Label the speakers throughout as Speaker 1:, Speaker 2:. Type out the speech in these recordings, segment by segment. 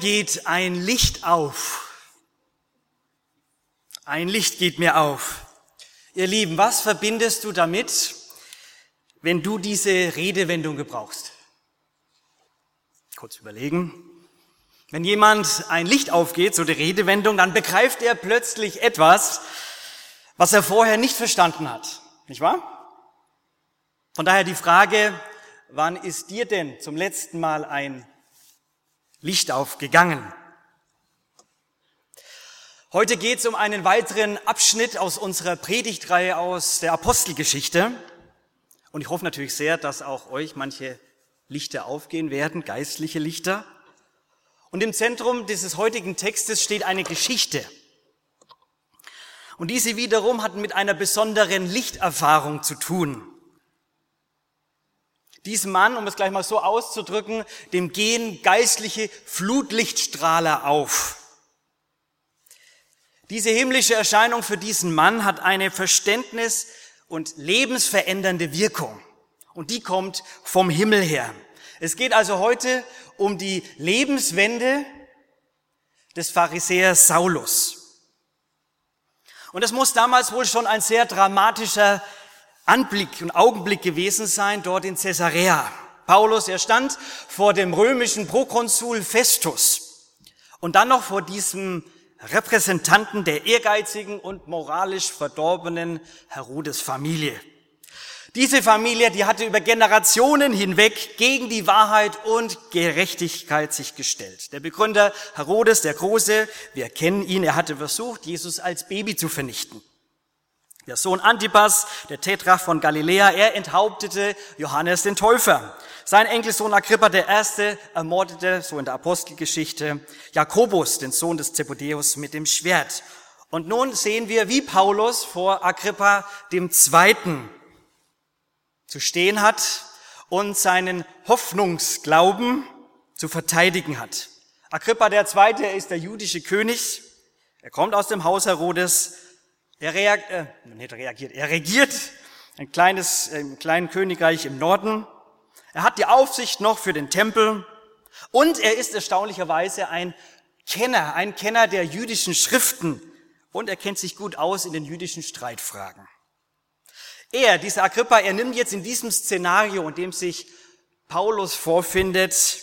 Speaker 1: Geht ein Licht auf. Ein Licht geht mir auf. Ihr Lieben, was verbindest du damit, wenn du diese Redewendung gebrauchst? Kurz überlegen. Wenn jemand ein Licht aufgeht, so die Redewendung, dann begreift er plötzlich etwas, was er vorher nicht verstanden hat. Nicht wahr? Von daher die Frage, wann ist dir denn zum letzten Mal ein Licht aufgegangen? Heute geht es um einen weiteren Abschnitt aus unserer Predigtreihe aus der Apostelgeschichte. Und ich hoffe natürlich sehr, dass auch euch manche Lichter aufgehen werden, geistliche Lichter. Und im Zentrum dieses heutigen Textes steht eine Geschichte. Und diese wiederum hat mit einer besonderen Lichterfahrung zu tun. Diesem Mann, um es gleich mal so auszudrücken, dem gehen geistliche Flutlichtstrahler auf. Diese himmlische Erscheinung für diesen Mann hat eine Verständnis und lebensverändernde Wirkung. Und die kommt vom Himmel her. Es geht also heute um die Lebenswende des Pharisäers Saulus. Und es muss damals wohl schon ein sehr dramatischer Anblick und Augenblick gewesen sein dort in Caesarea. Paulus, er stand vor dem römischen Prokonsul Festus und dann noch vor diesem Repräsentanten der ehrgeizigen und moralisch verdorbenen Herodes Familie. Diese Familie, die hatte über Generationen hinweg gegen die Wahrheit und Gerechtigkeit sich gestellt. Der Begründer Herodes der Große, wir kennen ihn, er hatte versucht, Jesus als Baby zu vernichten. Der Sohn Antipas, der Tetrach von Galiläa, er enthauptete Johannes den Täufer. Sein Enkelsohn Agrippa der Erste ermordete, so in der Apostelgeschichte, Jakobus, den Sohn des Zebedeus, mit dem Schwert. Und nun sehen wir, wie Paulus vor Agrippa dem Zweiten zu stehen hat und seinen Hoffnungsglauben zu verteidigen hat. Agrippa der Zweite ist der jüdische König. Er kommt aus dem Haus Herodes. Er reagiert, äh, nicht reagiert, er regiert ein kleines, äh, ein kleines Königreich im Norden. Er hat die Aufsicht noch für den Tempel und er ist erstaunlicherweise ein Kenner, ein Kenner der jüdischen Schriften und er kennt sich gut aus in den jüdischen Streitfragen. Er, dieser Agrippa, er nimmt jetzt in diesem Szenario, in dem sich Paulus vorfindet,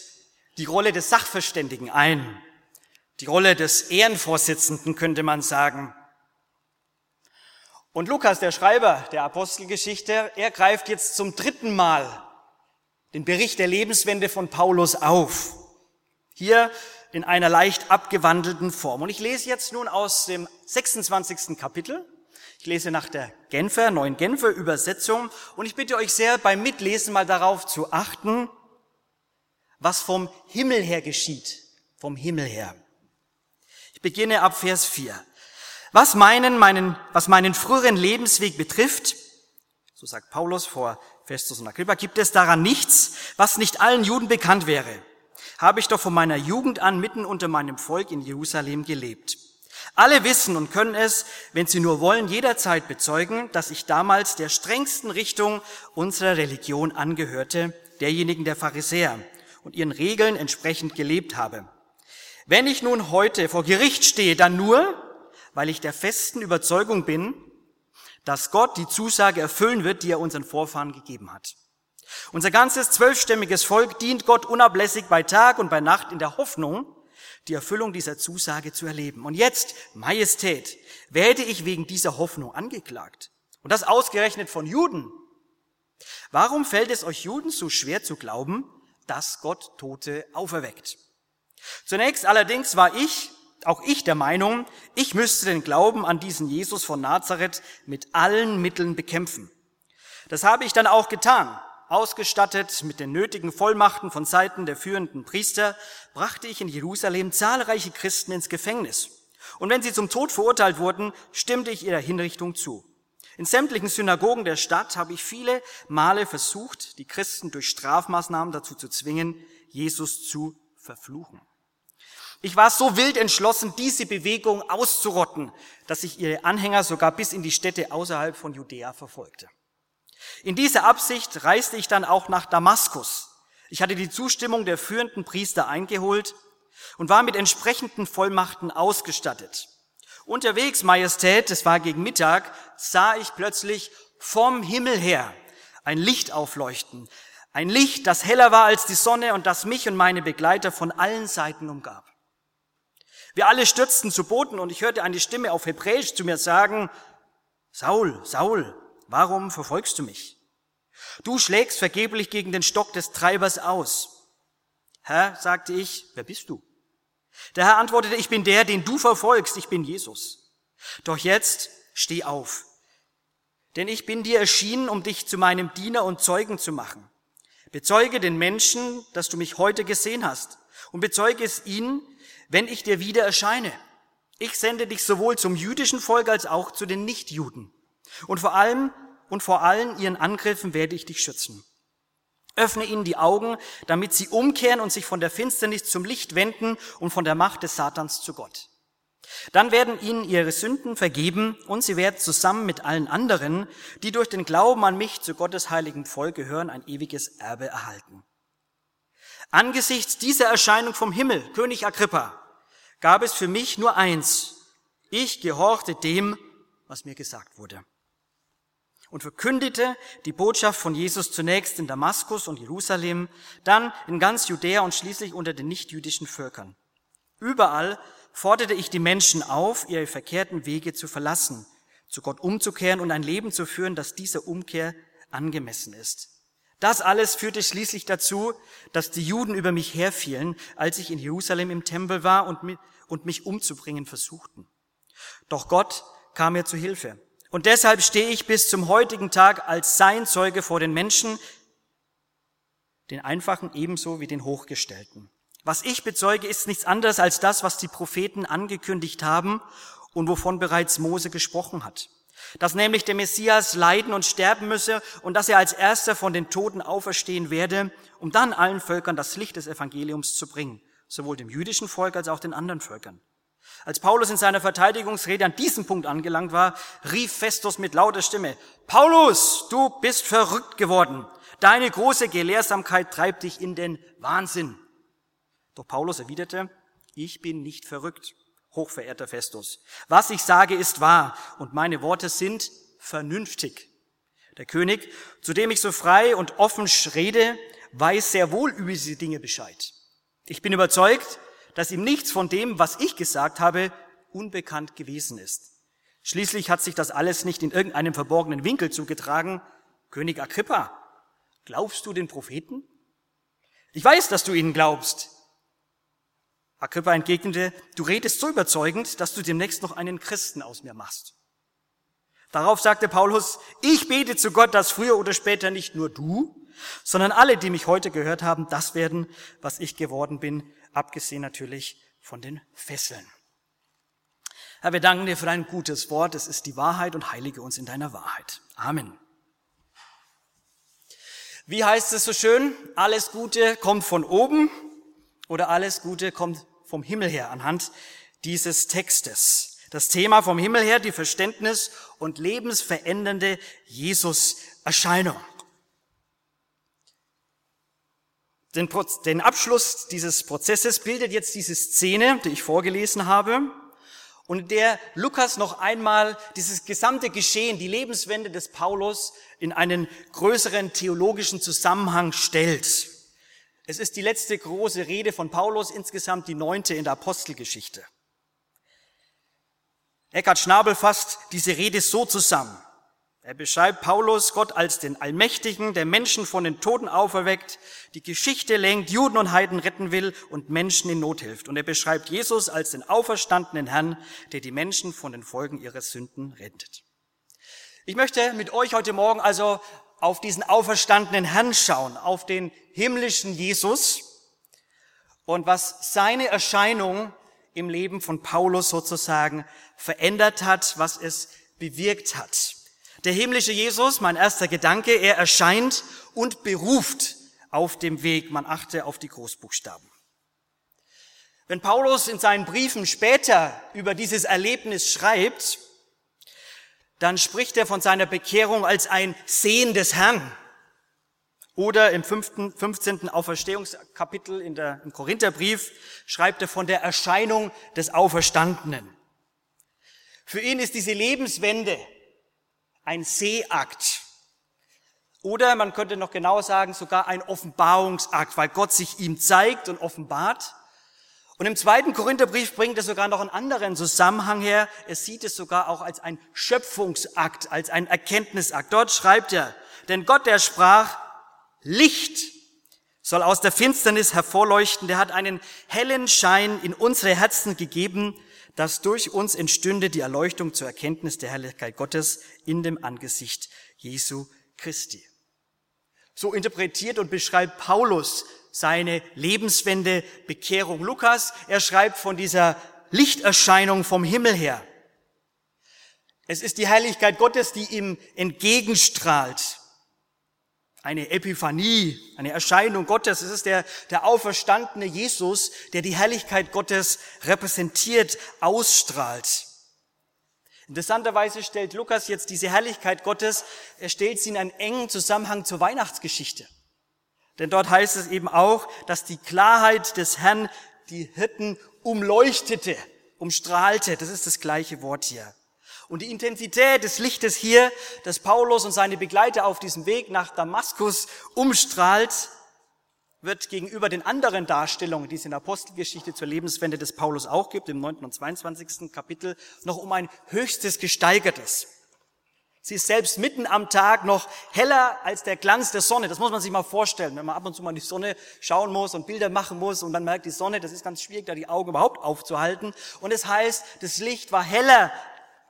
Speaker 1: die Rolle des Sachverständigen ein. Die Rolle des Ehrenvorsitzenden könnte man sagen. Und Lukas, der Schreiber der Apostelgeschichte, er greift jetzt zum dritten Mal den Bericht der Lebenswende von Paulus auf. Hier in einer leicht abgewandelten Form. Und ich lese jetzt nun aus dem 26. Kapitel. Ich lese nach der Genfer, neuen Genfer Übersetzung. Und ich bitte euch sehr beim Mitlesen mal darauf zu achten, was vom Himmel her geschieht. Vom Himmel her. Ich beginne ab Vers 4. Was meinen, meinen, was meinen früheren Lebensweg betrifft, so sagt Paulus vor Festus und Agrippa, gibt es daran nichts, was nicht allen Juden bekannt wäre. Habe ich doch von meiner Jugend an mitten unter meinem Volk in Jerusalem gelebt. Alle wissen und können es, wenn sie nur wollen, jederzeit bezeugen, dass ich damals der strengsten Richtung unserer Religion angehörte, derjenigen der Pharisäer, und ihren Regeln entsprechend gelebt habe. Wenn ich nun heute vor Gericht stehe, dann nur, weil ich der festen Überzeugung bin, dass Gott die Zusage erfüllen wird, die er unseren Vorfahren gegeben hat. Unser ganzes zwölfstämmiges Volk dient Gott unablässig bei Tag und bei Nacht in der Hoffnung, die Erfüllung dieser Zusage zu erleben. Und jetzt, Majestät, werde ich wegen dieser Hoffnung angeklagt. Und das ausgerechnet von Juden. Warum fällt es euch Juden so schwer zu glauben, dass Gott Tote auferweckt? Zunächst allerdings war ich, auch ich der Meinung, ich müsste den Glauben an diesen Jesus von Nazareth mit allen Mitteln bekämpfen. Das habe ich dann auch getan. ausgestattet mit den nötigen Vollmachten von Seiten der führenden Priester, brachte ich in Jerusalem zahlreiche Christen ins Gefängnis. Und wenn sie zum Tod verurteilt wurden, stimmte ich ihrer Hinrichtung zu. In sämtlichen Synagogen der Stadt habe ich viele Male versucht, die Christen durch Strafmaßnahmen dazu zu zwingen, Jesus zu verfluchen. Ich war so wild entschlossen, diese Bewegung auszurotten, dass ich ihre Anhänger sogar bis in die Städte außerhalb von Judäa verfolgte. In dieser Absicht reiste ich dann auch nach Damaskus. Ich hatte die Zustimmung der führenden Priester eingeholt und war mit entsprechenden Vollmachten ausgestattet. Unterwegs, Majestät, es war gegen Mittag, sah ich plötzlich vom Himmel her ein Licht aufleuchten. Ein Licht, das heller war als die Sonne und das mich und meine Begleiter von allen Seiten umgab. Wir alle stürzten zu Boden und ich hörte eine Stimme auf Hebräisch zu mir sagen, Saul, Saul, warum verfolgst du mich? Du schlägst vergeblich gegen den Stock des Treibers aus. Herr, sagte ich, wer bist du? Der Herr antwortete, ich bin der, den du verfolgst, ich bin Jesus. Doch jetzt steh auf, denn ich bin dir erschienen, um dich zu meinem Diener und Zeugen zu machen. Bezeuge den Menschen, dass du mich heute gesehen hast, und bezeuge es ihnen, wenn ich dir wieder erscheine. Ich sende dich sowohl zum jüdischen Volk als auch zu den Nichtjuden. Und vor allem und vor allen ihren Angriffen werde ich dich schützen. Öffne ihnen die Augen, damit sie umkehren und sich von der Finsternis zum Licht wenden und von der Macht des Satans zu Gott. Dann werden ihnen ihre Sünden vergeben und sie werden zusammen mit allen anderen, die durch den Glauben an mich zu Gottes heiligem Volk gehören, ein ewiges Erbe erhalten. Angesichts dieser Erscheinung vom Himmel, König Agrippa, gab es für mich nur eins. Ich gehorchte dem, was mir gesagt wurde und verkündete die Botschaft von Jesus zunächst in Damaskus und Jerusalem, dann in ganz Judäa und schließlich unter den nichtjüdischen Völkern. Überall forderte ich die Menschen auf, ihre verkehrten Wege zu verlassen, zu Gott umzukehren und ein Leben zu führen, das dieser Umkehr angemessen ist. Das alles führte schließlich dazu, dass die Juden über mich herfielen, als ich in Jerusalem im Tempel war und mich umzubringen versuchten. Doch Gott kam mir zu Hilfe. Und deshalb stehe ich bis zum heutigen Tag als sein Zeuge vor den Menschen, den Einfachen ebenso wie den Hochgestellten. Was ich bezeuge, ist nichts anderes als das, was die Propheten angekündigt haben und wovon bereits Mose gesprochen hat. Dass nämlich der Messias leiden und sterben müsse und dass er als erster von den Toten auferstehen werde, um dann allen Völkern das Licht des Evangeliums zu bringen, sowohl dem jüdischen Volk als auch den anderen Völkern. Als Paulus in seiner Verteidigungsrede an diesem Punkt angelangt war, rief Festus mit lauter Stimme, Paulus, du bist verrückt geworden. Deine große Gelehrsamkeit treibt dich in den Wahnsinn. Doch Paulus erwiderte, ich bin nicht verrückt, hochverehrter Festus. Was ich sage, ist wahr und meine Worte sind vernünftig. Der König, zu dem ich so frei und offen rede, weiß sehr wohl über diese Dinge Bescheid. Ich bin überzeugt, dass ihm nichts von dem, was ich gesagt habe, unbekannt gewesen ist. Schließlich hat sich das alles nicht in irgendeinem verborgenen Winkel zugetragen. König Agrippa, glaubst du den Propheten? Ich weiß, dass du ihnen glaubst. Agrippa entgegnete, du redest so überzeugend, dass du demnächst noch einen Christen aus mir machst. Darauf sagte Paulus, ich bete zu Gott, dass früher oder später nicht nur du, sondern alle, die mich heute gehört haben, das werden, was ich geworden bin, abgesehen natürlich von den Fesseln. Herr, wir danken dir für dein gutes Wort. Es ist die Wahrheit und heilige uns in deiner Wahrheit. Amen. Wie heißt es so schön? Alles Gute kommt von oben oder alles Gute kommt vom Himmel her anhand dieses Textes. Das Thema vom Himmel her, die Verständnis und lebensverändernde Jesus-Erscheinung. Den, den Abschluss dieses Prozesses bildet jetzt diese Szene, die ich vorgelesen habe, und in der Lukas noch einmal dieses gesamte Geschehen, die Lebenswende des Paulus in einen größeren theologischen Zusammenhang stellt. Es ist die letzte große Rede von Paulus, insgesamt die neunte in der Apostelgeschichte. Eckhard Schnabel fasst diese Rede so zusammen. Er beschreibt Paulus Gott als den Allmächtigen, der Menschen von den Toten auferweckt, die Geschichte lenkt, Juden und Heiden retten will und Menschen in Not hilft. Und er beschreibt Jesus als den auferstandenen Herrn, der die Menschen von den Folgen ihrer Sünden rettet. Ich möchte mit euch heute Morgen also auf diesen auferstandenen Herrn schauen, auf den himmlischen Jesus und was seine Erscheinung im Leben von Paulus sozusagen verändert hat, was es bewirkt hat. Der himmlische Jesus, mein erster Gedanke, er erscheint und beruft auf dem Weg. Man achte auf die Großbuchstaben. Wenn Paulus in seinen Briefen später über dieses Erlebnis schreibt, dann spricht er von seiner Bekehrung als ein Sehen des Herrn. Oder im 15. Auferstehungskapitel in der, im Korintherbrief schreibt er von der Erscheinung des Auferstandenen. Für ihn ist diese Lebenswende ein Seeakt. Oder man könnte noch genauer sagen, sogar ein Offenbarungsakt, weil Gott sich ihm zeigt und offenbart. Und im zweiten Korintherbrief bringt er sogar noch einen anderen Zusammenhang her. Er sieht es sogar auch als ein Schöpfungsakt, als ein Erkenntnisakt. Dort schreibt er, denn Gott, der sprach, Licht soll aus der Finsternis hervorleuchten, der hat einen hellen Schein in unsere Herzen gegeben, dass durch uns entstünde die Erleuchtung zur Erkenntnis der Herrlichkeit Gottes in dem Angesicht Jesu Christi. So interpretiert und beschreibt Paulus seine Lebenswende, Bekehrung. Lukas, er schreibt von dieser Lichterscheinung vom Himmel her. Es ist die Herrlichkeit Gottes, die ihm entgegenstrahlt eine Epiphanie, eine Erscheinung Gottes. Es ist der, der auferstandene Jesus, der die Herrlichkeit Gottes repräsentiert, ausstrahlt. Interessanterweise stellt Lukas jetzt diese Herrlichkeit Gottes, er stellt sie in einen engen Zusammenhang zur Weihnachtsgeschichte. Denn dort heißt es eben auch, dass die Klarheit des Herrn die Hirten umleuchtete, umstrahlte. Das ist das gleiche Wort hier. Und die Intensität des Lichtes hier, das Paulus und seine Begleiter auf diesem Weg nach Damaskus umstrahlt, wird gegenüber den anderen Darstellungen, die es in der Apostelgeschichte zur Lebenswende des Paulus auch gibt, im 9. und 22. Kapitel, noch um ein höchstes gesteigertes. Sie ist selbst mitten am Tag noch heller als der Glanz der Sonne. Das muss man sich mal vorstellen, wenn man ab und zu mal in die Sonne schauen muss und Bilder machen muss und dann merkt die Sonne, das ist ganz schwierig, da die Augen überhaupt aufzuhalten. Und es heißt, das Licht war heller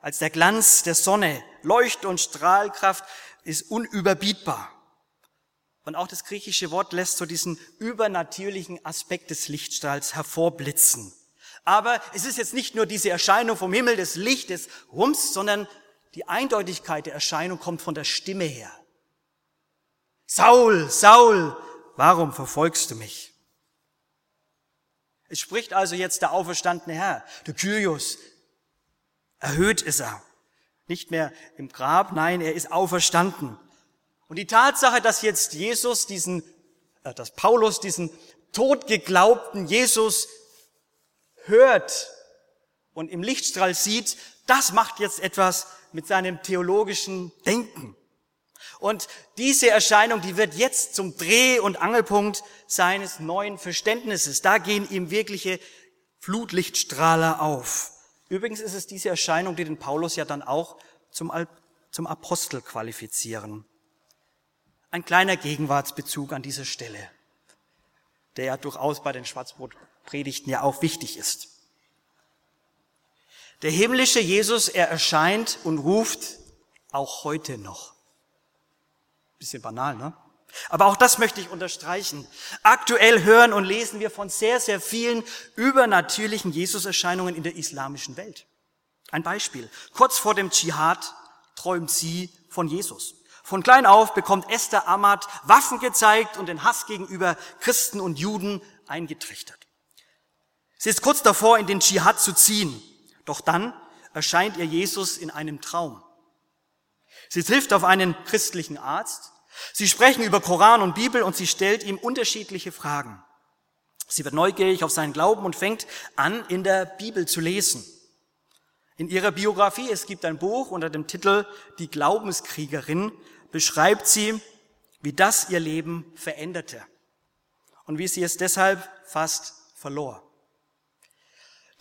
Speaker 1: als der Glanz der Sonne. Leucht- und Strahlkraft ist unüberbietbar. Und auch das griechische Wort lässt so diesen übernatürlichen Aspekt des Lichtstrahls hervorblitzen. Aber es ist jetzt nicht nur diese Erscheinung vom Himmel des Lichtes Rums, sondern die Eindeutigkeit der Erscheinung kommt von der Stimme her. Saul, Saul, warum verfolgst du mich? Es spricht also jetzt der auferstandene Herr, der Kyrios, Erhöht ist er. Nicht mehr im Grab, nein, er ist auferstanden. Und die Tatsache, dass jetzt Jesus diesen, äh, dass Paulus diesen totgeglaubten Jesus hört und im Lichtstrahl sieht, das macht jetzt etwas mit seinem theologischen Denken. Und diese Erscheinung, die wird jetzt zum Dreh- und Angelpunkt seines neuen Verständnisses. Da gehen ihm wirkliche Flutlichtstrahler auf. Übrigens ist es diese Erscheinung, die den Paulus ja dann auch zum, zum Apostel qualifizieren. Ein kleiner Gegenwartsbezug an dieser Stelle, der ja durchaus bei den Schwarzbrotpredigten ja auch wichtig ist. Der himmlische Jesus, er erscheint und ruft auch heute noch. Bisschen banal, ne? Aber auch das möchte ich unterstreichen. Aktuell hören und lesen wir von sehr, sehr vielen übernatürlichen Jesuserscheinungen in der islamischen Welt. Ein Beispiel. Kurz vor dem Dschihad träumt sie von Jesus. Von klein auf bekommt Esther Ahmad Waffen gezeigt und den Hass gegenüber Christen und Juden eingetrichtert. Sie ist kurz davor, in den Dschihad zu ziehen. Doch dann erscheint ihr Jesus in einem Traum. Sie trifft auf einen christlichen Arzt, Sie sprechen über Koran und Bibel und sie stellt ihm unterschiedliche Fragen. Sie wird neugierig auf seinen Glauben und fängt an, in der Bibel zu lesen. In ihrer Biografie, es gibt ein Buch unter dem Titel Die Glaubenskriegerin, beschreibt sie, wie das ihr Leben veränderte und wie sie es deshalb fast verlor.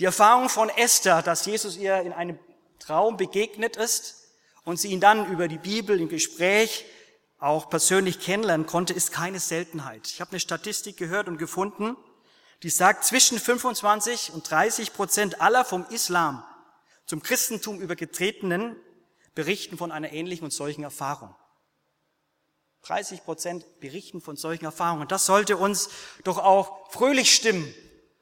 Speaker 1: Die Erfahrung von Esther, dass Jesus ihr in einem Traum begegnet ist und sie ihn dann über die Bibel im Gespräch auch persönlich kennenlernen konnte, ist keine Seltenheit. Ich habe eine Statistik gehört und gefunden, die sagt, zwischen 25 und 30 Prozent aller vom Islam zum Christentum übergetretenen berichten von einer ähnlichen und solchen Erfahrung. 30 Prozent berichten von solchen Erfahrungen. Das sollte uns doch auch fröhlich stimmen,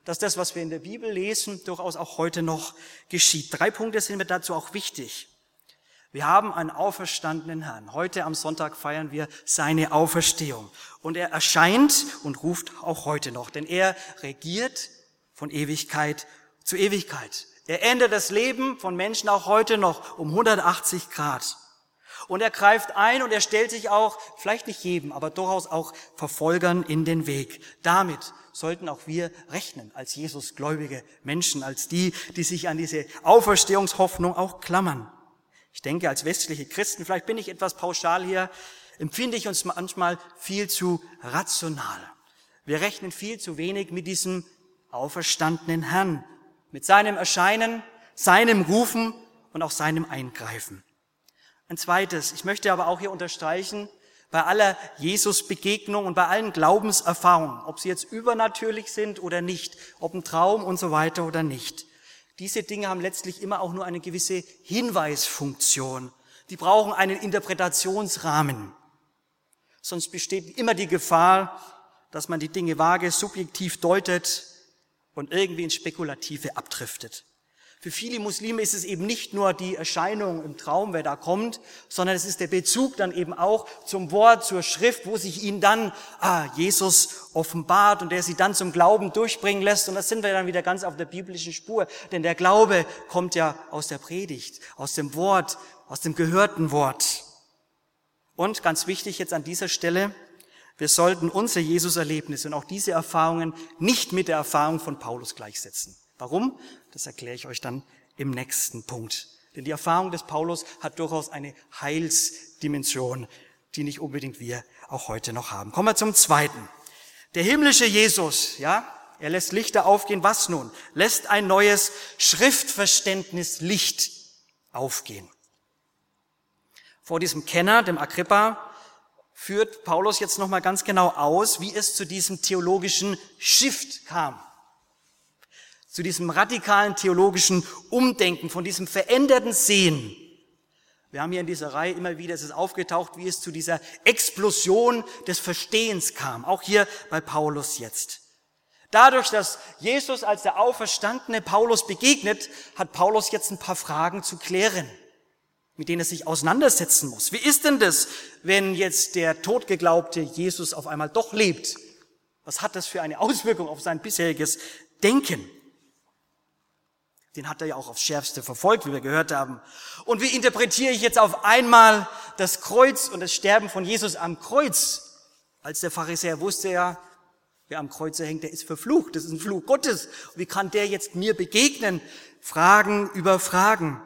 Speaker 1: dass das, was wir in der Bibel lesen, durchaus auch heute noch geschieht. Drei Punkte sind mir dazu auch wichtig. Wir haben einen auferstandenen Herrn. Heute am Sonntag feiern wir seine Auferstehung. Und er erscheint und ruft auch heute noch, denn er regiert von Ewigkeit zu Ewigkeit. Er ändert das Leben von Menschen auch heute noch um 180 Grad. Und er greift ein und er stellt sich auch, vielleicht nicht jedem, aber durchaus auch Verfolgern in den Weg. Damit sollten auch wir rechnen als Jesusgläubige Menschen, als die, die sich an diese Auferstehungshoffnung auch klammern. Ich denke, als westliche Christen, vielleicht bin ich etwas pauschal hier, empfinde ich uns manchmal viel zu rational. Wir rechnen viel zu wenig mit diesem auferstandenen Herrn, mit seinem Erscheinen, seinem Rufen und auch seinem Eingreifen. Ein zweites, ich möchte aber auch hier unterstreichen, bei aller Jesus-Begegnung und bei allen Glaubenserfahrungen, ob sie jetzt übernatürlich sind oder nicht, ob ein Traum und so weiter oder nicht. Diese Dinge haben letztlich immer auch nur eine gewisse Hinweisfunktion. Die brauchen einen Interpretationsrahmen. Sonst besteht immer die Gefahr, dass man die Dinge vage subjektiv deutet und irgendwie ins Spekulative abdriftet. Für viele Muslime ist es eben nicht nur die Erscheinung im Traum, wer da kommt, sondern es ist der Bezug dann eben auch zum Wort, zur Schrift, wo sich ihnen dann ah, Jesus offenbart und der sie dann zum Glauben durchbringen lässt. Und das sind wir dann wieder ganz auf der biblischen Spur. Denn der Glaube kommt ja aus der Predigt, aus dem Wort, aus dem gehörten Wort. Und ganz wichtig jetzt an dieser Stelle, wir sollten unser Jesus-Erlebnis und auch diese Erfahrungen nicht mit der Erfahrung von Paulus gleichsetzen. Warum? Das erkläre ich euch dann im nächsten Punkt. Denn die Erfahrung des Paulus hat durchaus eine Heilsdimension, die nicht unbedingt wir auch heute noch haben. Kommen wir zum zweiten. Der himmlische Jesus, ja, er lässt Lichter aufgehen. Was nun? Lässt ein neues Schriftverständnis Licht aufgehen. Vor diesem Kenner, dem Agrippa, führt Paulus jetzt nochmal ganz genau aus, wie es zu diesem theologischen Shift kam zu diesem radikalen theologischen Umdenken, von diesem veränderten Sehen. Wir haben hier in dieser Reihe immer wieder, es ist aufgetaucht, wie es zu dieser Explosion des Verstehens kam. Auch hier bei Paulus jetzt. Dadurch, dass Jesus als der auferstandene Paulus begegnet, hat Paulus jetzt ein paar Fragen zu klären, mit denen er sich auseinandersetzen muss. Wie ist denn das, wenn jetzt der totgeglaubte Jesus auf einmal doch lebt? Was hat das für eine Auswirkung auf sein bisheriges Denken? Den hat er ja auch aufs Schärfste verfolgt, wie wir gehört haben. Und wie interpretiere ich jetzt auf einmal das Kreuz und das Sterben von Jesus am Kreuz? Als der Pharisäer wusste ja, wer am Kreuze hängt, der ist verflucht. Das ist ein Fluch Gottes. wie kann der jetzt mir begegnen? Fragen über Fragen.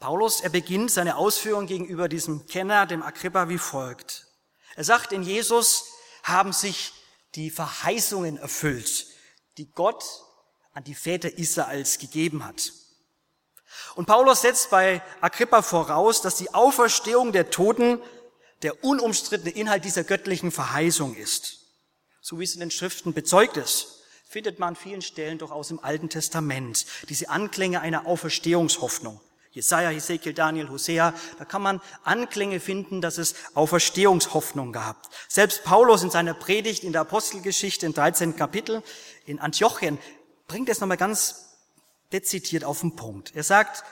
Speaker 1: Paulus, er beginnt seine Ausführung gegenüber diesem Kenner, dem Agrippa, wie folgt. Er sagt, in Jesus haben sich die Verheißungen erfüllt die Gott an die Väter Israels gegeben hat. Und Paulus setzt bei Agrippa voraus, dass die Auferstehung der Toten der unumstrittene Inhalt dieser göttlichen Verheißung ist. So wie es in den Schriften bezeugt ist, findet man an vielen Stellen doch aus dem Alten Testament diese Anklänge einer Auferstehungshoffnung. Jesaja, Hesekiel, Daniel, Hosea, da kann man Anklänge finden, dass es Auferstehungshoffnung gab. Selbst Paulus in seiner Predigt in der Apostelgeschichte im 13. Kapitel in Antiochien bringt es nochmal ganz dezidiert auf den Punkt. Er sagt,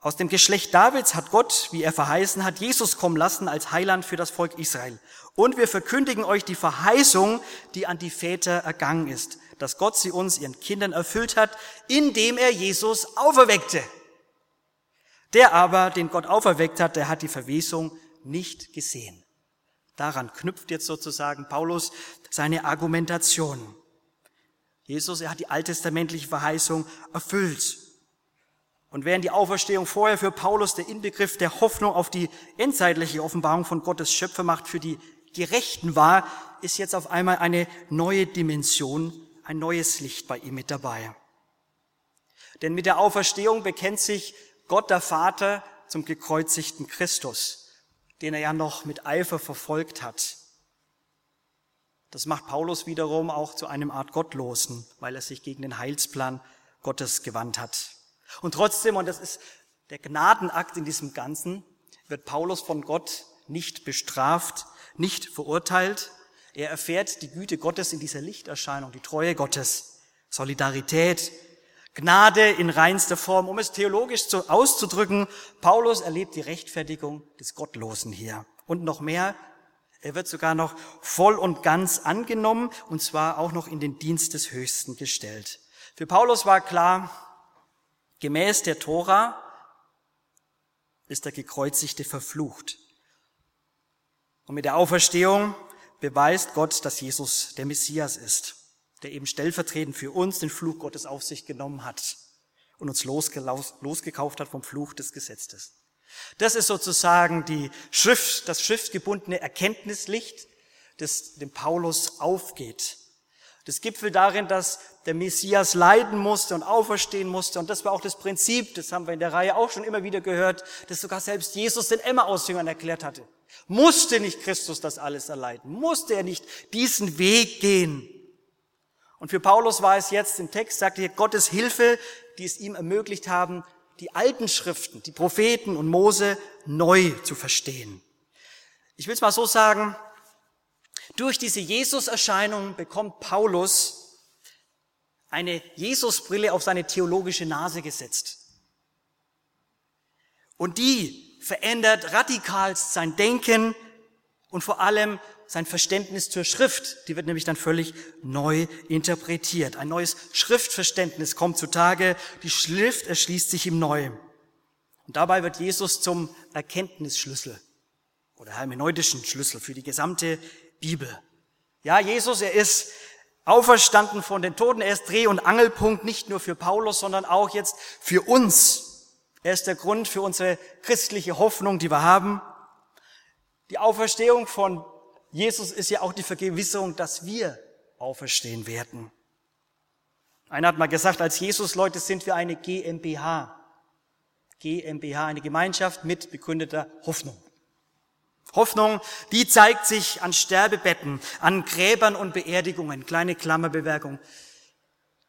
Speaker 1: aus dem Geschlecht Davids hat Gott, wie er verheißen hat, Jesus kommen lassen als Heiland für das Volk Israel. Und wir verkündigen euch die Verheißung, die an die Väter ergangen ist, dass Gott sie uns, ihren Kindern, erfüllt hat, indem er Jesus auferweckte. Der aber, den Gott auferweckt hat, der hat die Verwesung nicht gesehen. Daran knüpft jetzt sozusagen Paulus seine Argumentation. Jesus, er hat die alttestamentliche Verheißung erfüllt. Und während die Auferstehung vorher für Paulus der Inbegriff der Hoffnung auf die endzeitliche Offenbarung von Gottes Schöpfermacht für die Gerechten war, ist jetzt auf einmal eine neue Dimension, ein neues Licht bei ihm mit dabei. Denn mit der Auferstehung bekennt sich Gott der Vater zum gekreuzigten Christus, den er ja noch mit Eifer verfolgt hat. Das macht Paulus wiederum auch zu einem Art Gottlosen, weil er sich gegen den Heilsplan Gottes gewandt hat. Und trotzdem, und das ist der Gnadenakt in diesem Ganzen, wird Paulus von Gott nicht bestraft, nicht verurteilt. Er erfährt die Güte Gottes in dieser Lichterscheinung, die Treue Gottes, Solidarität, Gnade in reinster Form. Um es theologisch auszudrücken, Paulus erlebt die Rechtfertigung des Gottlosen hier. Und noch mehr, er wird sogar noch voll und ganz angenommen und zwar auch noch in den Dienst des Höchsten gestellt. Für Paulus war klar, gemäß der Tora ist der Gekreuzigte verflucht. Und mit der Auferstehung beweist Gott, dass Jesus der Messias ist, der eben stellvertretend für uns den Fluch Gottes auf sich genommen hat und uns losgekauft hat vom Fluch des Gesetzes. Das ist sozusagen die Schrift, das schriftgebundene Erkenntnislicht, das dem Paulus aufgeht. Das gipfelt darin, dass der Messias leiden musste und auferstehen musste. Und das war auch das Prinzip, das haben wir in der Reihe auch schon immer wieder gehört, das sogar selbst Jesus den Emmaus-Jüngern erklärt hatte. Musste nicht Christus das alles erleiden? Musste er nicht diesen Weg gehen? Und für Paulus war es jetzt im Text, sagt er, Gottes Hilfe, die es ihm ermöglicht haben, die alten Schriften, die Propheten und Mose neu zu verstehen. Ich will es mal so sagen, durch diese Jesus-Erscheinung bekommt Paulus eine Jesus-Brille auf seine theologische Nase gesetzt. Und die verändert radikal sein Denken und vor allem sein Verständnis zur Schrift. Die wird nämlich dann völlig neu interpretiert. Ein neues Schriftverständnis kommt zutage. Die Schrift erschließt sich ihm neu. Und dabei wird Jesus zum Erkenntnisschlüssel oder hermeneutischen Schlüssel für die gesamte Bibel. Ja, Jesus, er ist auferstanden von den Toten. Er ist Dreh- und Angelpunkt nicht nur für Paulus, sondern auch jetzt für uns. Er ist der Grund für unsere christliche Hoffnung, die wir haben. Die Auferstehung von Jesus ist ja auch die Vergewisserung, dass wir auferstehen werden. Einer hat mal gesagt, als Jesus-Leute sind wir eine GmbH. GmbH, eine Gemeinschaft mit begründeter Hoffnung. Hoffnung, die zeigt sich an Sterbebetten, an Gräbern und Beerdigungen. Kleine Klammerbewerkung.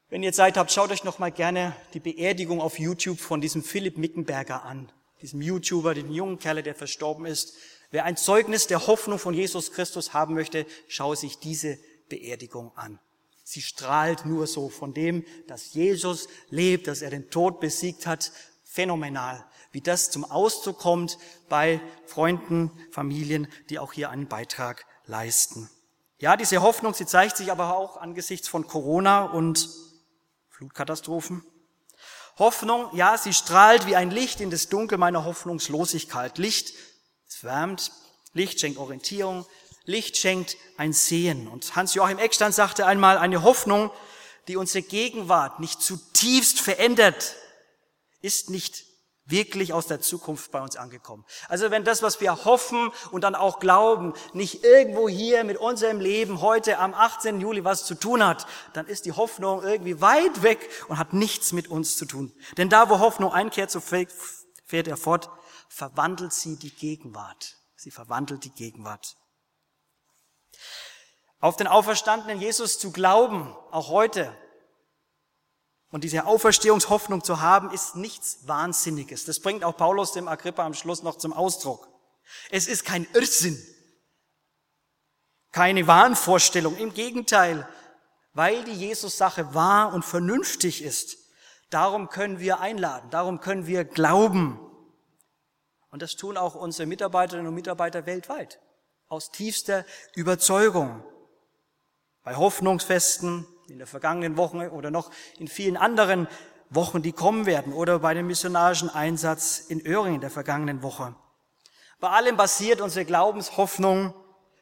Speaker 1: Wenn ihr Zeit habt, schaut euch noch mal gerne die Beerdigung auf YouTube von diesem Philipp Mickenberger an. Diesem YouTuber, dem jungen Kerl, der verstorben ist. Wer ein Zeugnis der Hoffnung von Jesus Christus haben möchte, schaue sich diese Beerdigung an. Sie strahlt nur so von dem, dass Jesus lebt, dass er den Tod besiegt hat. Phänomenal wie das zum Ausdruck kommt bei Freunden, Familien, die auch hier einen Beitrag leisten. Ja, diese Hoffnung, sie zeigt sich aber auch angesichts von Corona und Flutkatastrophen. Hoffnung, ja, sie strahlt wie ein Licht in das Dunkel meiner Hoffnungslosigkeit. Licht, es wärmt, Licht schenkt Orientierung, Licht schenkt ein Sehen. Und Hans-Joachim Eckstein sagte einmal, eine Hoffnung, die unsere Gegenwart nicht zutiefst verändert, ist nicht wirklich aus der Zukunft bei uns angekommen. Also wenn das, was wir hoffen und dann auch glauben, nicht irgendwo hier mit unserem Leben heute am 18. Juli was zu tun hat, dann ist die Hoffnung irgendwie weit weg und hat nichts mit uns zu tun. Denn da, wo Hoffnung einkehrt, so fährt er fort, verwandelt sie die Gegenwart. Sie verwandelt die Gegenwart. Auf den auferstandenen Jesus zu glauben, auch heute, und diese Auferstehungshoffnung zu haben, ist nichts Wahnsinniges. Das bringt auch Paulus dem Agrippa am Schluss noch zum Ausdruck. Es ist kein Irrsinn, keine Wahnvorstellung. Im Gegenteil, weil die Jesus-Sache wahr und vernünftig ist. Darum können wir einladen, darum können wir glauben. Und das tun auch unsere Mitarbeiterinnen und Mitarbeiter weltweit. Aus tiefster Überzeugung. Bei Hoffnungsfesten, in der vergangenen Woche oder noch in vielen anderen Wochen, die kommen werden oder bei dem missionarischen Einsatz in Öhringen der vergangenen Woche. Bei allem basiert unsere Glaubenshoffnung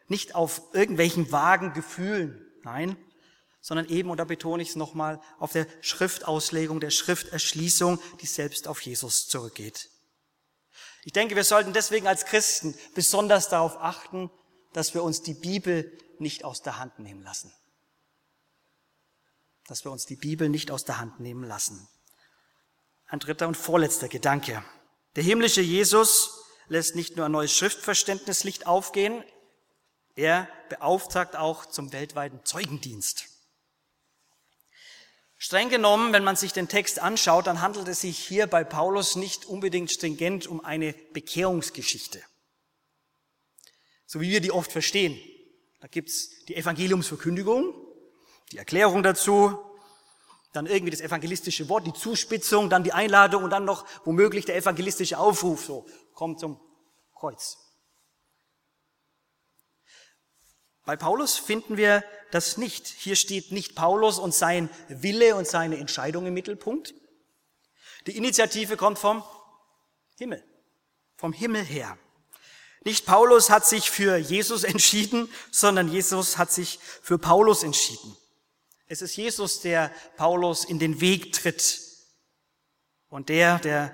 Speaker 1: nicht auf irgendwelchen vagen Gefühlen, nein, sondern eben, und da betone ich es nochmal, auf der Schriftauslegung, der Schrifterschließung, die selbst auf Jesus zurückgeht. Ich denke, wir sollten deswegen als Christen besonders darauf achten, dass wir uns die Bibel nicht aus der Hand nehmen lassen dass wir uns die Bibel nicht aus der Hand nehmen lassen. Ein dritter und vorletzter Gedanke. Der himmlische Jesus lässt nicht nur ein neues Schriftverständnis Licht aufgehen, er beauftragt auch zum weltweiten Zeugendienst. Streng genommen, wenn man sich den Text anschaut, dann handelt es sich hier bei Paulus nicht unbedingt stringent um eine Bekehrungsgeschichte. So wie wir die oft verstehen. Da gibt's die Evangeliumsverkündigung, die Erklärung dazu, dann irgendwie das evangelistische Wort, die Zuspitzung, dann die Einladung und dann noch womöglich der evangelistische Aufruf, so, kommt zum Kreuz. Bei Paulus finden wir das nicht. Hier steht nicht Paulus und sein Wille und seine Entscheidung im Mittelpunkt. Die Initiative kommt vom Himmel, vom Himmel her. Nicht Paulus hat sich für Jesus entschieden, sondern Jesus hat sich für Paulus entschieden. Es ist Jesus, der Paulus in den Weg tritt und der, der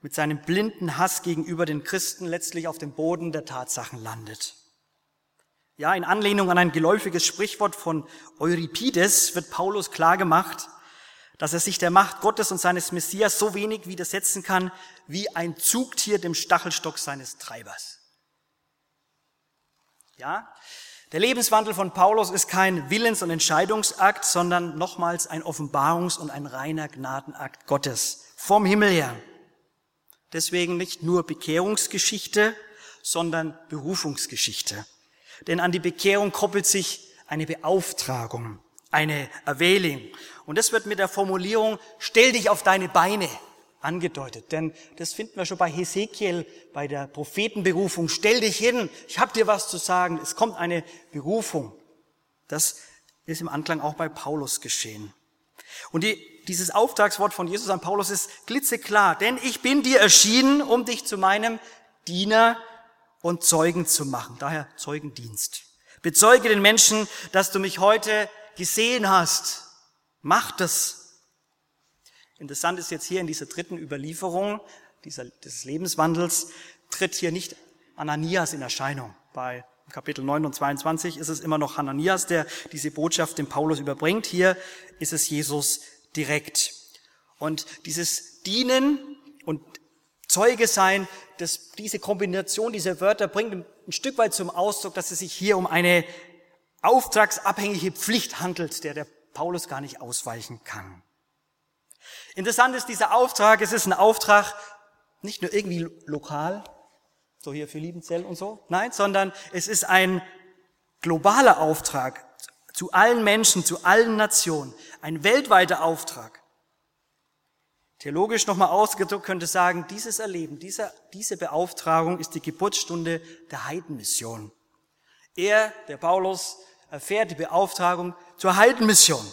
Speaker 1: mit seinem blinden Hass gegenüber den Christen letztlich auf dem Boden der Tatsachen landet. Ja, in Anlehnung an ein geläufiges Sprichwort von Euripides wird Paulus klar gemacht, dass er sich der Macht Gottes und seines Messias so wenig widersetzen kann, wie ein Zugtier dem Stachelstock seines Treibers. Ja, der Lebenswandel von Paulus ist kein Willens- und Entscheidungsakt, sondern nochmals ein Offenbarungs- und ein reiner Gnadenakt Gottes vom Himmel her. Deswegen nicht nur Bekehrungsgeschichte, sondern Berufungsgeschichte. Denn an die Bekehrung koppelt sich eine Beauftragung, eine Erwählung. Und das wird mit der Formulierung, stell dich auf deine Beine angedeutet. Denn das finden wir schon bei Hesekiel, bei der Prophetenberufung. Stell dich hin, ich habe dir was zu sagen. Es kommt eine Berufung. Das ist im Anklang auch bei Paulus geschehen. Und die, dieses Auftragswort von Jesus an Paulus ist klitzeklar. Denn ich bin dir erschienen, um dich zu meinem Diener und Zeugen zu machen. Daher Zeugendienst. Bezeuge den Menschen, dass du mich heute gesehen hast. Mach das. Interessant ist jetzt hier in dieser dritten Überlieferung dieser, des Lebenswandels tritt hier nicht Ananias in Erscheinung. Bei Kapitel 9 und 22 ist es immer noch Hananias, der diese Botschaft dem Paulus überbringt. Hier ist es Jesus direkt. Und dieses Dienen und Zeuge sein, dass diese Kombination dieser Wörter bringt ein Stück weit zum Ausdruck, dass es sich hier um eine auftragsabhängige Pflicht handelt, der der Paulus gar nicht ausweichen kann. Interessant ist dieser Auftrag, es ist ein Auftrag nicht nur irgendwie lokal, so hier für Liebenzell und so, nein, sondern es ist ein globaler Auftrag zu allen Menschen, zu allen Nationen, ein weltweiter Auftrag. Theologisch nochmal ausgedrückt könnte sagen, dieses Erleben, diese, diese Beauftragung ist die Geburtsstunde der Heidenmission. Er, der Paulus, erfährt die Beauftragung zur Heidenmission.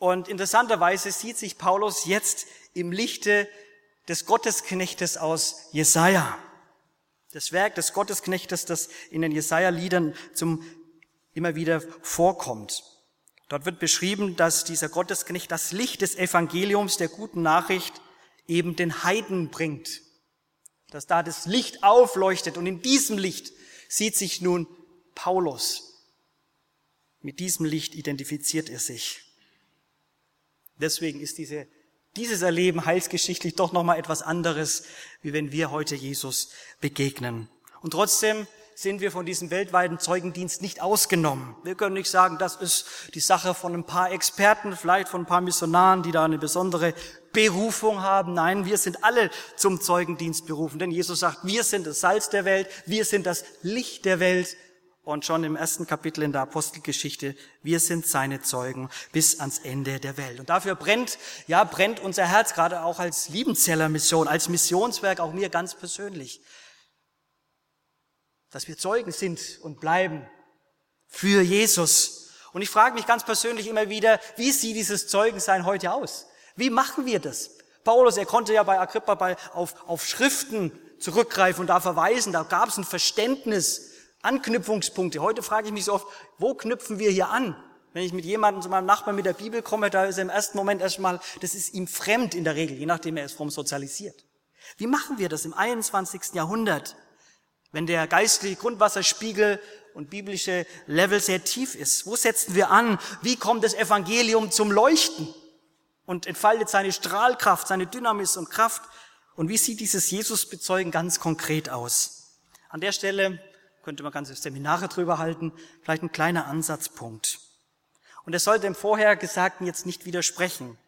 Speaker 1: Und interessanterweise sieht sich Paulus jetzt im Lichte des Gottesknechtes aus Jesaja. Das Werk des Gottesknechtes, das in den Jesaja-Liedern zum immer wieder vorkommt. Dort wird beschrieben, dass dieser Gottesknecht das Licht des Evangeliums, der guten Nachricht, eben den Heiden bringt. Dass da das Licht aufleuchtet und in diesem Licht sieht sich nun Paulus. Mit diesem Licht identifiziert er sich. Deswegen ist diese, dieses Erleben heilsgeschichtlich doch nochmal etwas anderes, wie wenn wir heute Jesus begegnen. Und trotzdem sind wir von diesem weltweiten Zeugendienst nicht ausgenommen. Wir können nicht sagen, das ist die Sache von ein paar Experten, vielleicht von ein paar Missionaren, die da eine besondere Berufung haben. Nein, wir sind alle zum Zeugendienst berufen. Denn Jesus sagt, wir sind das Salz der Welt, wir sind das Licht der Welt. Und schon im ersten Kapitel in der Apostelgeschichte, wir sind seine Zeugen bis ans Ende der Welt. Und dafür brennt, ja, brennt unser Herz, gerade auch als Liebenzeller Mission, als Missionswerk, auch mir ganz persönlich dass wir Zeugen sind und bleiben für Jesus. Und ich frage mich ganz persönlich immer wieder, wie sieht dieses Zeugensein heute aus? Wie machen wir das? Paulus, er konnte ja bei Agrippa bei, auf, auf Schriften zurückgreifen und da verweisen, da gab es ein Verständnis, Anknüpfungspunkte. Heute frage ich mich so oft, wo knüpfen wir hier an? Wenn ich mit jemandem, zu meinem Nachbarn mit der Bibel komme, da ist er im ersten Moment erstmal, das ist ihm fremd in der Regel, je nachdem er es vom sozialisiert. Wie machen wir das im 21. Jahrhundert? Wenn der geistliche Grundwasserspiegel und biblische Level sehr tief ist? Wo setzen wir an? Wie kommt das Evangelium zum Leuchten und entfaltet seine Strahlkraft, seine Dynamis und Kraft? Und wie sieht dieses Jesus-Bezeugen ganz konkret aus? An der Stelle könnte man ganze Seminare drüber halten, vielleicht ein kleiner Ansatzpunkt. Und es soll dem vorher Gesagten jetzt nicht widersprechen.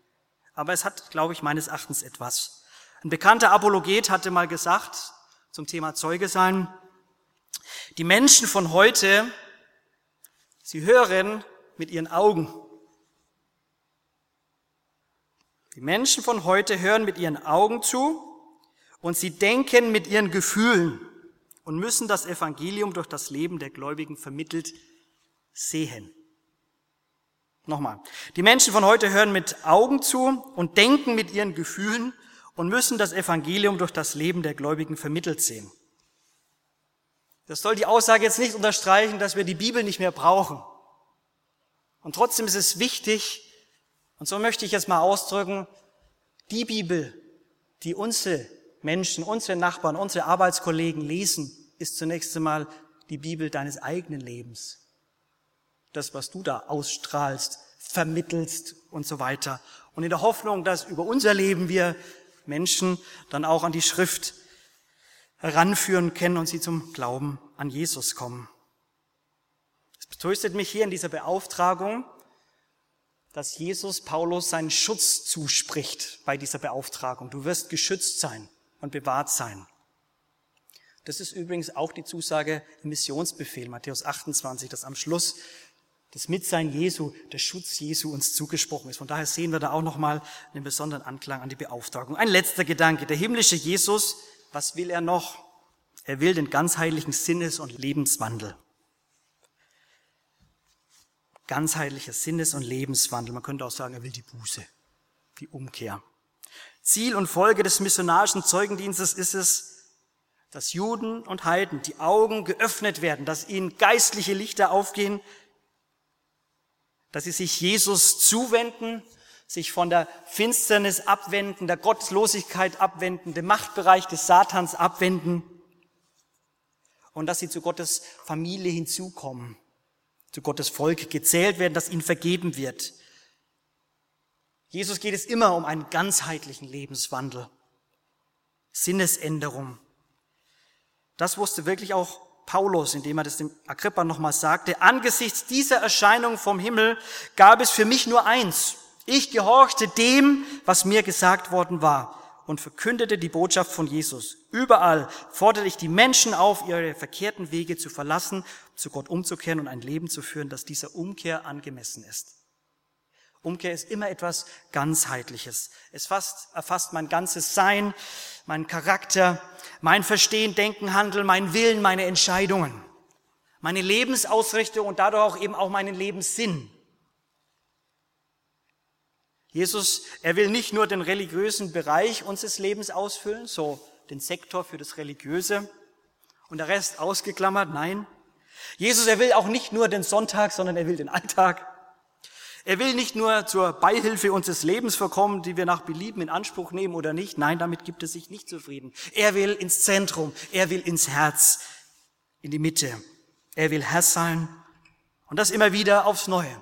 Speaker 1: Aber es hat, glaube ich, meines Erachtens etwas. Ein bekannter Apologet hatte mal gesagt zum Thema Zeuge sein, die Menschen von heute, sie hören mit ihren Augen. Die Menschen von heute hören mit ihren Augen zu und sie denken mit ihren Gefühlen und müssen das Evangelium durch das Leben der Gläubigen vermittelt sehen. Nochmal. Die Menschen von heute hören mit Augen zu und denken mit ihren Gefühlen und müssen das Evangelium durch das Leben der Gläubigen vermittelt sehen. Das soll die Aussage jetzt nicht unterstreichen, dass wir die Bibel nicht mehr brauchen. Und trotzdem ist es wichtig, und so möchte ich es mal ausdrücken, die Bibel, die unsere Menschen, unsere Nachbarn, unsere Arbeitskollegen lesen, ist zunächst einmal die Bibel deines eigenen Lebens. Das, was du da ausstrahlst, vermittelst und so weiter. Und in der Hoffnung, dass über unser Leben wir Menschen dann auch an die Schrift heranführen können und sie zum Glauben an Jesus kommen. Es betröstet mich hier in dieser Beauftragung, dass Jesus Paulus seinen Schutz zuspricht bei dieser Beauftragung. Du wirst geschützt sein und bewahrt sein. Das ist übrigens auch die Zusage im Missionsbefehl, Matthäus 28, dass am Schluss das Mitsein Jesu, der Schutz Jesu uns zugesprochen ist. Von daher sehen wir da auch nochmal einen besonderen Anklang an die Beauftragung. Ein letzter Gedanke. Der himmlische Jesus, was will er noch? Er will den ganzheitlichen Sinnes- und Lebenswandel. Ganzheitlicher Sinnes- und Lebenswandel. Man könnte auch sagen, er will die Buße, die Umkehr. Ziel und Folge des missionarischen Zeugendienstes ist es, dass Juden und Heiden die Augen geöffnet werden, dass ihnen geistliche Lichter aufgehen, dass sie sich Jesus zuwenden, sich von der Finsternis abwenden, der Gottlosigkeit abwenden, dem Machtbereich des Satans abwenden und dass sie zu Gottes Familie hinzukommen, zu Gottes Volk gezählt werden, dass ihnen vergeben wird. Jesus geht es immer um einen ganzheitlichen Lebenswandel, Sinnesänderung. Das wusste wirklich auch Paulus, indem er das dem Agrippa nochmal sagte. Angesichts dieser Erscheinung vom Himmel gab es für mich nur eins. Ich gehorchte dem, was mir gesagt worden war und verkündete die Botschaft von Jesus. Überall forderte ich die Menschen auf, ihre verkehrten Wege zu verlassen, zu Gott umzukehren und ein Leben zu führen, das dieser Umkehr angemessen ist. Umkehr ist immer etwas ganzheitliches. Es fasst, erfasst mein ganzes Sein, meinen Charakter, mein Verstehen, Denken, Handeln, mein Willen, meine Entscheidungen, meine Lebensausrichtung und dadurch auch eben auch meinen Lebenssinn. Jesus, er will nicht nur den religiösen Bereich unseres Lebens ausfüllen, so den Sektor für das Religiöse und der Rest ausgeklammert, nein. Jesus, er will auch nicht nur den Sonntag, sondern er will den Alltag. Er will nicht nur zur Beihilfe unseres Lebens verkommen, die wir nach Belieben in Anspruch nehmen oder nicht. Nein, damit gibt er sich nicht zufrieden. Er will ins Zentrum. Er will ins Herz, in die Mitte. Er will Herr sein. Und das immer wieder aufs Neue.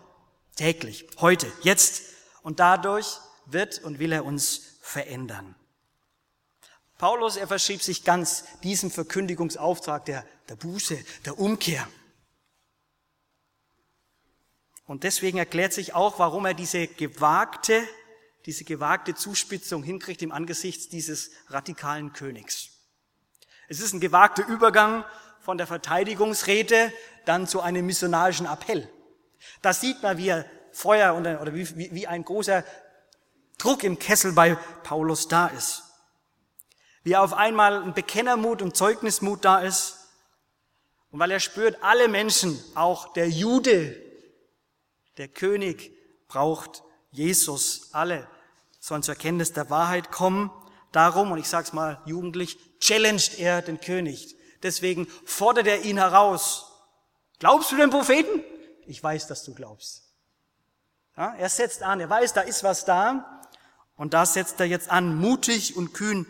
Speaker 1: Täglich. Heute. Jetzt. Und dadurch wird und will er uns verändern. Paulus, er verschrieb sich ganz diesem Verkündigungsauftrag der, der Buße, der Umkehr. Und deswegen erklärt sich auch, warum er diese gewagte, diese gewagte Zuspitzung hinkriegt im Angesicht dieses radikalen Königs. Es ist ein gewagter Übergang von der Verteidigungsrede dann zu einem missionarischen Appell. Da sieht man, wie er Feuer oder wie, wie ein großer Druck im Kessel bei Paulus da ist. Wie auf einmal ein Bekennermut und Zeugnismut da ist. Und weil er spürt, alle Menschen, auch der Jude, der König braucht Jesus. Alle sollen zur Erkenntnis der Wahrheit kommen. Darum, und ich sage es mal jugendlich, challenged er den König. Deswegen fordert er ihn heraus. Glaubst du den Propheten? Ich weiß, dass du glaubst. Ja, er setzt an, er weiß, da ist was da. Und da setzt er jetzt an, mutig und kühn.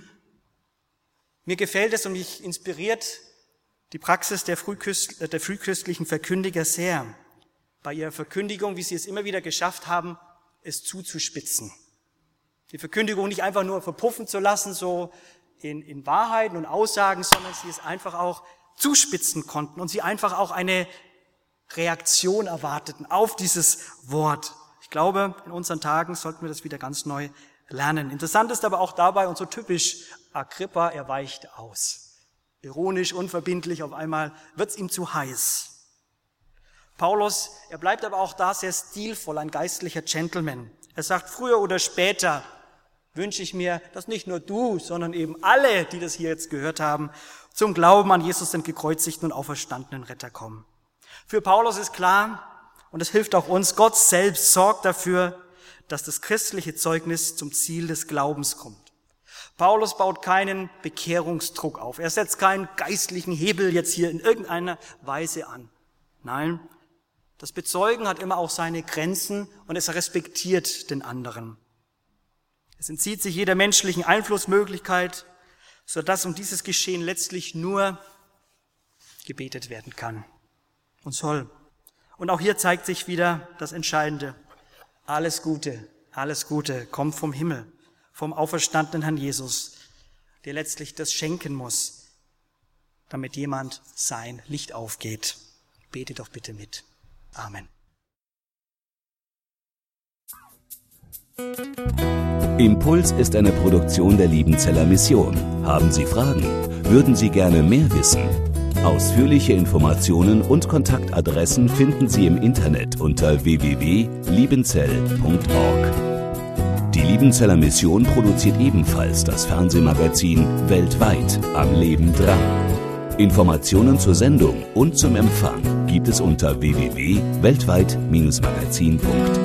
Speaker 1: Mir gefällt es und mich inspiriert die Praxis der, Frühchrist, der frühchristlichen Verkündiger sehr bei ihrer Verkündigung, wie sie es immer wieder geschafft haben, es zuzuspitzen. Die Verkündigung nicht einfach nur verpuffen zu lassen, so in, in Wahrheiten und Aussagen, sondern sie es einfach auch zuspitzen konnten und sie einfach auch eine, Reaktion erwarteten auf dieses Wort. Ich glaube, in unseren Tagen sollten wir das wieder ganz neu lernen. Interessant ist aber auch dabei und so typisch, Agrippa, er weicht aus. Ironisch, unverbindlich, auf einmal wird's ihm zu heiß. Paulus, er bleibt aber auch da sehr stilvoll, ein geistlicher Gentleman. Er sagt, früher oder später wünsche ich mir, dass nicht nur du, sondern eben alle, die das hier jetzt gehört haben, zum Glauben an Jesus, den gekreuzigten und auferstandenen Retter kommen. Für Paulus ist klar, und es hilft auch uns, Gott selbst sorgt dafür, dass das christliche Zeugnis zum Ziel des Glaubens kommt. Paulus baut keinen Bekehrungsdruck auf. Er setzt keinen geistlichen Hebel jetzt hier in irgendeiner Weise an. Nein, das Bezeugen hat immer auch seine Grenzen und es respektiert den anderen. Es entzieht sich jeder menschlichen Einflussmöglichkeit, sodass um dieses Geschehen letztlich nur gebetet werden kann und soll. Und auch hier zeigt sich wieder das Entscheidende. Alles Gute, alles Gute kommt vom Himmel, vom auferstandenen Herrn Jesus, der letztlich das schenken muss, damit jemand sein Licht aufgeht. Bete doch bitte mit. Amen.
Speaker 2: Impuls ist eine Produktion der Liebenzeller Mission. Haben Sie Fragen? Würden Sie gerne mehr wissen? Ausführliche Informationen und Kontaktadressen finden Sie im Internet unter www.liebenzell.org. Die Liebenzeller Mission produziert ebenfalls das Fernsehmagazin Weltweit am Leben dran. Informationen zur Sendung und zum Empfang gibt es unter www.weltweit-magazin.de.